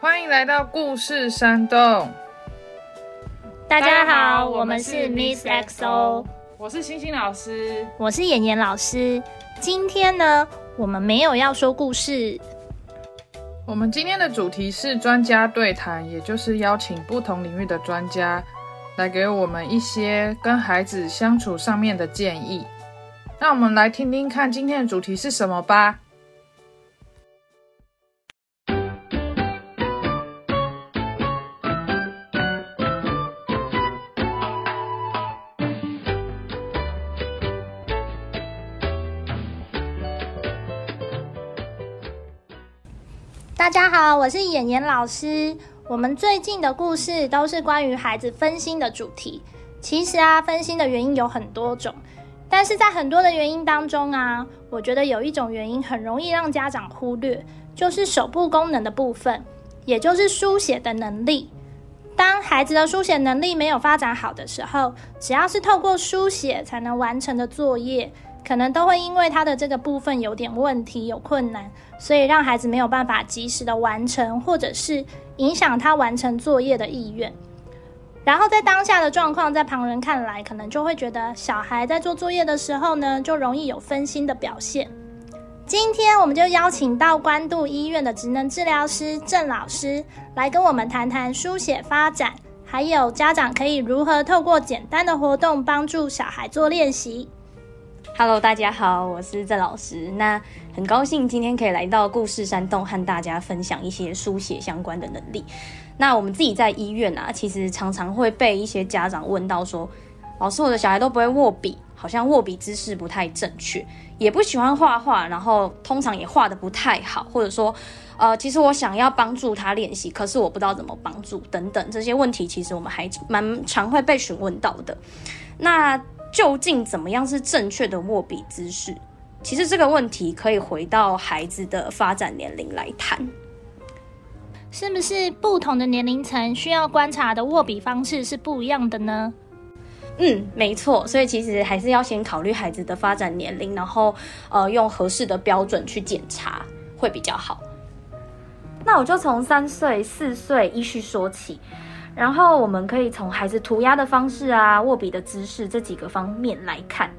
欢迎来到故事山洞。大家好，我们是 Miss XO，我是星星老师，我是妍妍老师。今天呢，我们没有要说故事。我们今天的主题是专家对谈，也就是邀请不同领域的专家来给我们一些跟孩子相处上面的建议。那我们来听听看今天的主题是什么吧。大家好，我是妍妍老师。我们最近的故事都是关于孩子分心的主题。其实啊，分心的原因有很多种，但是在很多的原因当中啊，我觉得有一种原因很容易让家长忽略，就是手部功能的部分，也就是书写的能力。当孩子的书写能力没有发展好的时候，只要是透过书写才能完成的作业。可能都会因为他的这个部分有点问题、有困难，所以让孩子没有办法及时的完成，或者是影响他完成作业的意愿。然后在当下的状况，在旁人看来，可能就会觉得小孩在做作业的时候呢，就容易有分心的表现。今天我们就邀请到关渡医院的职能治疗师郑老师来跟我们谈谈书写发展，还有家长可以如何透过简单的活动帮助小孩做练习。Hello，大家好，我是郑老师。那很高兴今天可以来到故事山洞，和大家分享一些书写相关的能力。那我们自己在医院啊，其实常常会被一些家长问到说：“老师，我的小孩都不会握笔，好像握笔姿势不太正确，也不喜欢画画，然后通常也画的不太好，或者说，呃，其实我想要帮助他练习，可是我不知道怎么帮助，等等这些问题，其实我们还蛮常会被询问到的。那究竟怎么样是正确的握笔姿势？其实这个问题可以回到孩子的发展年龄来谈，是不是不同的年龄层需要观察的握笔方式是不一样的呢？嗯，没错。所以其实还是要先考虑孩子的发展年龄，然后呃用合适的标准去检查会比较好。那我就从三岁、四岁依序说起。然后我们可以从孩子涂鸦的方式啊、握笔的姿势这几个方面来看，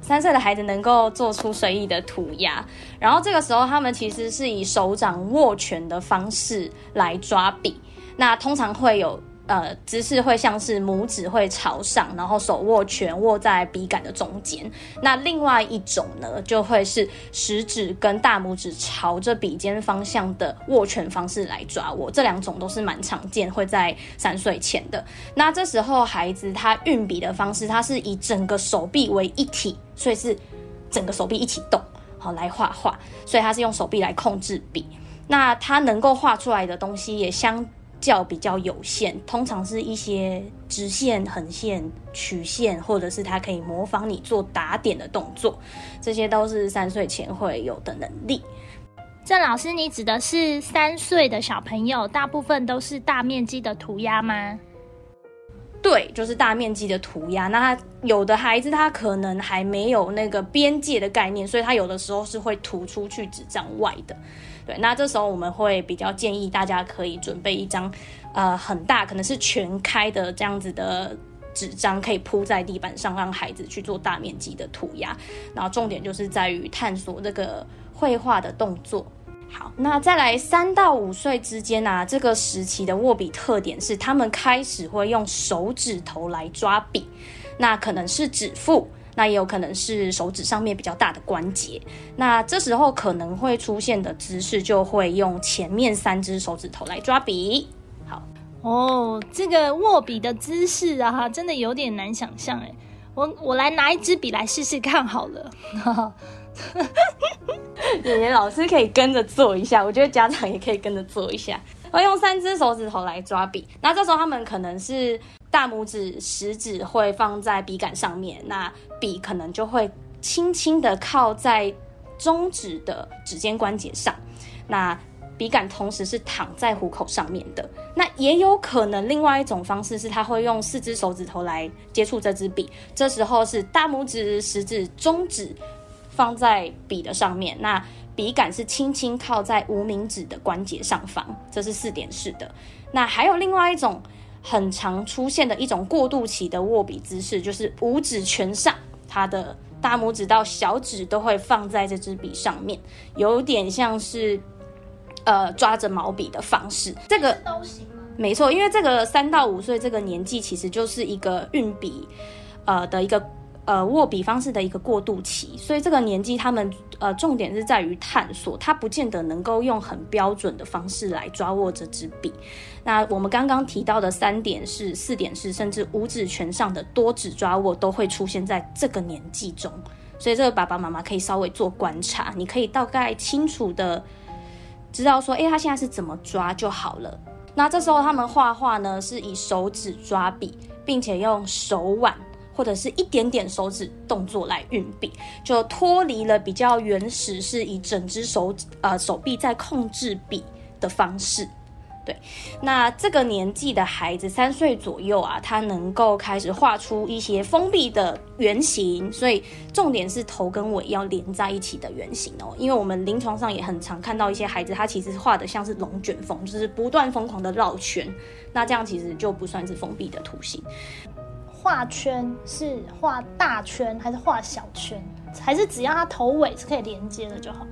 三岁的孩子能够做出随意的涂鸦，然后这个时候他们其实是以手掌握拳的方式来抓笔，那通常会有。呃，姿势会像是拇指会朝上，然后手握拳握在笔杆的中间。那另外一种呢，就会是食指跟大拇指朝着笔尖方向的握拳方式来抓握。这两种都是蛮常见，会在三岁前的。那这时候孩子他运笔的方式，他是以整个手臂为一体，所以是整个手臂一起动，好来画画。所以他是用手臂来控制笔。那他能够画出来的东西也相。较比较有限，通常是一些直线、横线、曲线，或者是它可以模仿你做打点的动作，这些都是三岁前会有的能力。郑老师，你指的是三岁的小朋友，大部分都是大面积的涂鸦吗？对，就是大面积的涂鸦。那他有的孩子他可能还没有那个边界的概念，所以他有的时候是会涂出去纸张外的。对，那这时候我们会比较建议大家可以准备一张，呃，很大，可能是全开的这样子的纸张，可以铺在地板上，让孩子去做大面积的涂鸦。然后重点就是在于探索这个绘画的动作。好，那再来三到五岁之间啊，这个时期的握笔特点是，他们开始会用手指头来抓笔，那可能是指腹。那也有可能是手指上面比较大的关节，那这时候可能会出现的姿势就会用前面三只手指头来抓笔。好哦，这个握笔的姿势啊，真的有点难想象哎。我我来拿一支笔来试试看好了。爷爷老师可以跟着做一下，我觉得家长也可以跟着做一下。我用三只手指头来抓笔，那这时候他们可能是。大拇指、食指会放在笔杆上面，那笔可能就会轻轻的靠在中指的指尖关节上。那笔杆同时是躺在虎口上面的。那也有可能另外一种方式是，他会用四只手指头来接触这支笔。这时候是大拇指、食指、中指放在笔的上面，那笔杆是轻轻靠在无名指的关节上方，这是四点式的。那还有另外一种很常出现的一种过渡期的握笔姿势，就是五指全上，它的大拇指到小指都会放在这支笔上面，有点像是呃抓着毛笔的方式。这个都行吗？没错，因为这个三到五岁这个年纪，其实就是一个运笔呃的一个。呃，握笔方式的一个过渡期，所以这个年纪他们呃重点是在于探索，他不见得能够用很标准的方式来抓握这支笔。那我们刚刚提到的三点式、四点式，甚至五指拳上的多指抓握，都会出现在这个年纪中。所以这个爸爸妈妈可以稍微做观察，你可以大概清楚的知道说，哎，他现在是怎么抓就好了。那这时候他们画画呢，是以手指抓笔，并且用手腕。或者是一点点手指动作来运笔，就脱离了比较原始是以整只手呃手臂在控制笔的方式。对，那这个年纪的孩子三岁左右啊，他能够开始画出一些封闭的圆形，所以重点是头跟尾要连在一起的圆形哦。因为我们临床上也很常看到一些孩子，他其实画的像是龙卷风，就是不断疯狂的绕圈，那这样其实就不算是封闭的图形。画圈是画大圈还是画小圈？还是只要它头尾是可以连接的就好？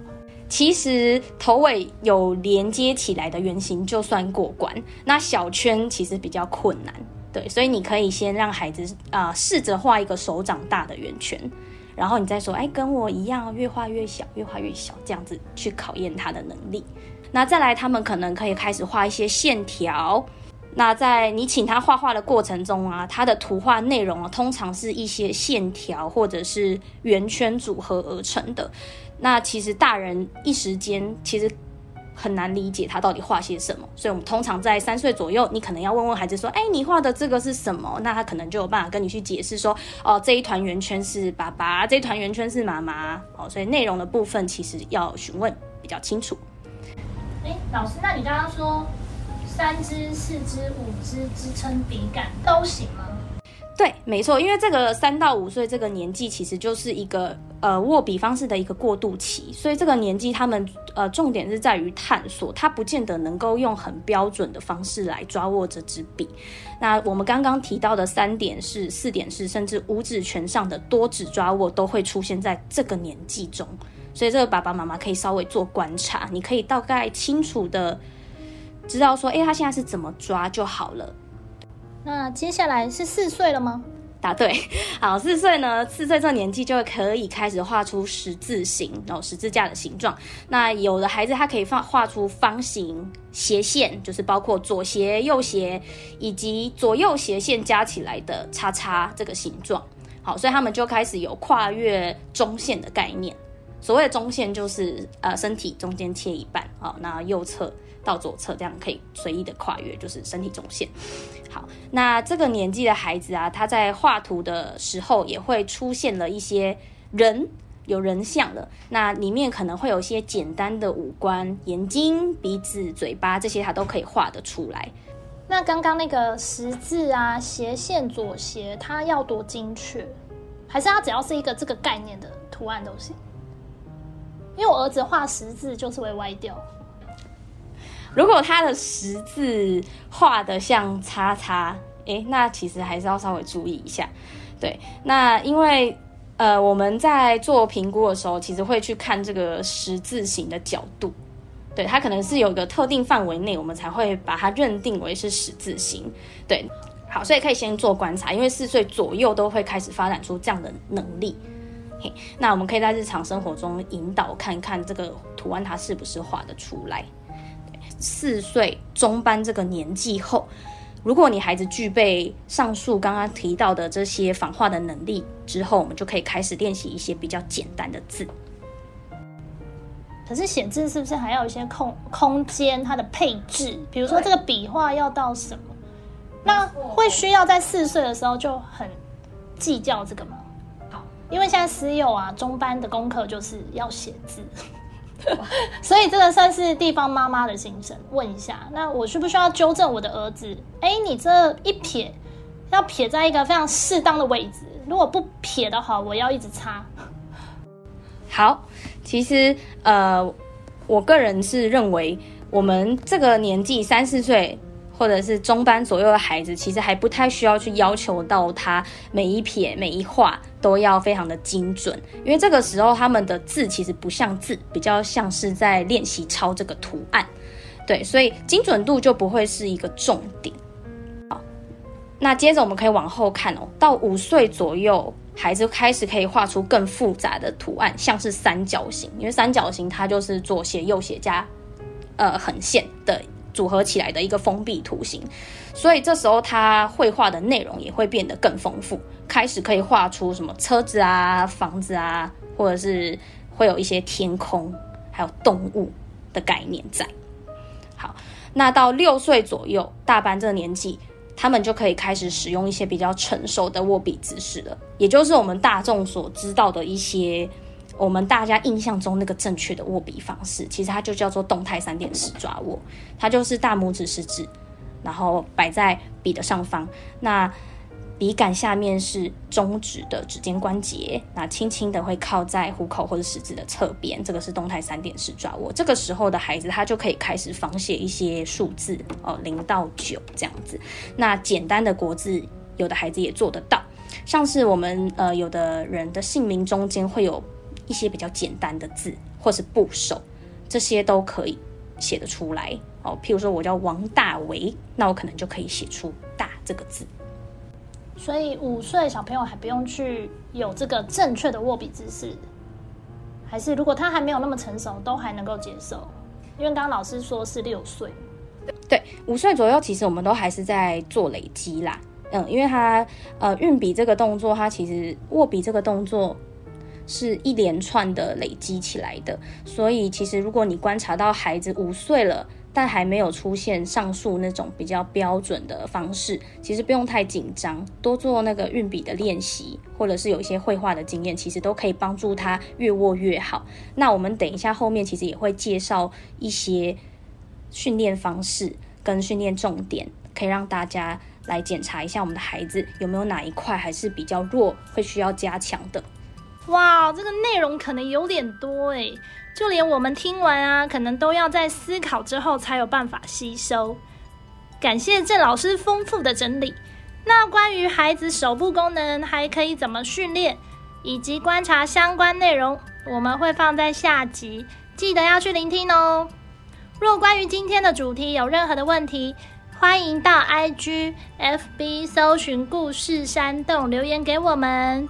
其实头尾有连接起来的圆形就算过关，那小圈其实比较困难。对，所以你可以先让孩子啊试着画一个手掌大的圆圈，然后你再说，哎，跟我一样，越画越小，越画越小，这样子去考验他的能力。那再来，他们可能可以开始画一些线条。那在你请他画画的过程中啊，他的图画内容啊，通常是一些线条或者是圆圈组合而成的。那其实大人一时间其实很难理解他到底画些什么，所以我们通常在三岁左右，你可能要问问孩子说：“哎，你画的这个是什么？”那他可能就有办法跟你去解释说：“哦，这一团圆圈是爸爸，这一团圆圈是妈妈。”哦，所以内容的部分其实要询问比较清楚。哎，老师，那你刚刚说？三支、四支、五支支撑笔杆都行吗？对，没错，因为这个三到五岁这个年纪其实就是一个呃握笔方式的一个过渡期，所以这个年纪他们呃重点是在于探索，他不见得能够用很标准的方式来抓握这支笔。那我们刚刚提到的三点式、四点式，甚至五指拳上的多指抓握，都会出现在这个年纪中，所以这个爸爸妈妈可以稍微做观察，你可以大概清楚的。知道说，哎，他现在是怎么抓就好了。那接下来是四岁了吗？答对，好，四岁呢，四岁这年纪就可以开始画出十字形，然后十字架的形状。那有的孩子他可以画画出方形、斜线，就是包括左斜、右斜，以及左右斜线加起来的叉叉这个形状。好，所以他们就开始有跨越中线的概念。所谓的中线就是呃身体中间切一半，好，那右侧。到左侧，这样可以随意的跨越，就是身体中线。好，那这个年纪的孩子啊，他在画图的时候也会出现了一些人，有人像的。那里面可能会有一些简单的五官，眼睛、鼻子、嘴巴这些，他都可以画得出来。那刚刚那个十字啊，斜线左斜，它要多精确？还是它只要是一个这个概念的图案都行？因为我儿子画十字就是会歪掉。如果他的十字画的像叉叉，诶，那其实还是要稍微注意一下。对，那因为呃我们在做评估的时候，其实会去看这个十字形的角度，对，它可能是有一个特定范围内，我们才会把它认定为是十字形。对，好，所以可以先做观察，因为四岁左右都会开始发展出这样的能力。嘿，那我们可以在日常生活中引导看看这个图案它是不是画得出来。四岁中班这个年纪后，如果你孩子具备上述刚刚提到的这些仿画的能力之后，我们就可以开始练习一些比较简单的字。可是写字是不是还要一些空空间？它的配置，比如说这个笔画要到什么？那会需要在四岁的时候就很计较这个吗？好，因为现在私幼啊，中班的功课就是要写字。所以这个算是地方妈妈的心声。问一下，那我需不需要纠正我的儿子？哎，你这一撇要撇在一个非常适当的位置，如果不撇的话，我要一直擦。好，其实呃，我个人是认为，我们这个年纪三四岁或者是中班左右的孩子，其实还不太需要去要求到他每一撇每一画都要非常的精准，因为这个时候他们的字其实不像字，比较像是在练习抄这个图案，对，所以精准度就不会是一个重点。好，那接着我们可以往后看哦，到五岁左右。孩子开始可以画出更复杂的图案，像是三角形，因为三角形它就是左斜右斜加呃横线的组合起来的一个封闭图形，所以这时候他绘画的内容也会变得更丰富，开始可以画出什么车子啊、房子啊，或者是会有一些天空，还有动物的概念在。好，那到六岁左右，大班这个年纪。他们就可以开始使用一些比较成熟的握笔姿势了，也就是我们大众所知道的一些，我们大家印象中那个正确的握笔方式，其实它就叫做动态三点式抓握，它就是大拇指、食指，然后摆在笔的上方，那。笔杆下面是中指的指尖关节，那轻轻的会靠在虎口或者食指的侧边，这个是动态三点式抓握。这个时候的孩子，他就可以开始仿写一些数字哦，零到九这样子。那简单的国字，有的孩子也做得到，像是我们呃有的人的姓名中间会有一些比较简单的字，或是部首，这些都可以写得出来哦。譬如说我叫王大为，那我可能就可以写出“大”这个字。所以五岁小朋友还不用去有这个正确的握笔姿势，还是如果他还没有那么成熟，都还能够接受。因为刚刚老师说是六岁，对，五岁左右其实我们都还是在做累积啦。嗯，因为他呃运笔这个动作，他其实握笔这个动作是一连串的累积起来的，所以其实如果你观察到孩子五岁了。但还没有出现上述那种比较标准的方式，其实不用太紧张，多做那个运笔的练习，或者是有一些绘画的经验，其实都可以帮助他越握越好。那我们等一下后面其实也会介绍一些训练方式跟训练重点，可以让大家来检查一下我们的孩子有没有哪一块还是比较弱，会需要加强的。哇，这个内容可能有点多诶。就连我们听完啊，可能都要在思考之后才有办法吸收。感谢郑老师丰富的整理。那关于孩子手部功能还可以怎么训练，以及观察相关内容，我们会放在下集，记得要去聆听哦。若关于今天的主题有任何的问题，欢迎到 IG、FB 搜寻故事山洞留言给我们。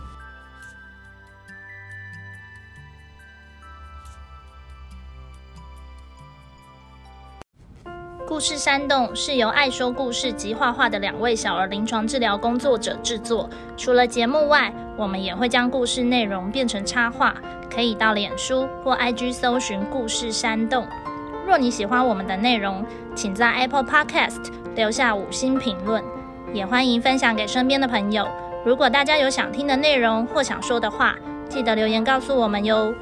故事山洞是由爱说故事及画画的两位小儿临床治疗工作者制作。除了节目外，我们也会将故事内容变成插画，可以到脸书或 IG 搜寻故事山洞。若你喜欢我们的内容，请在 Apple Podcast 留下五星评论，也欢迎分享给身边的朋友。如果大家有想听的内容或想说的话，记得留言告诉我们哟。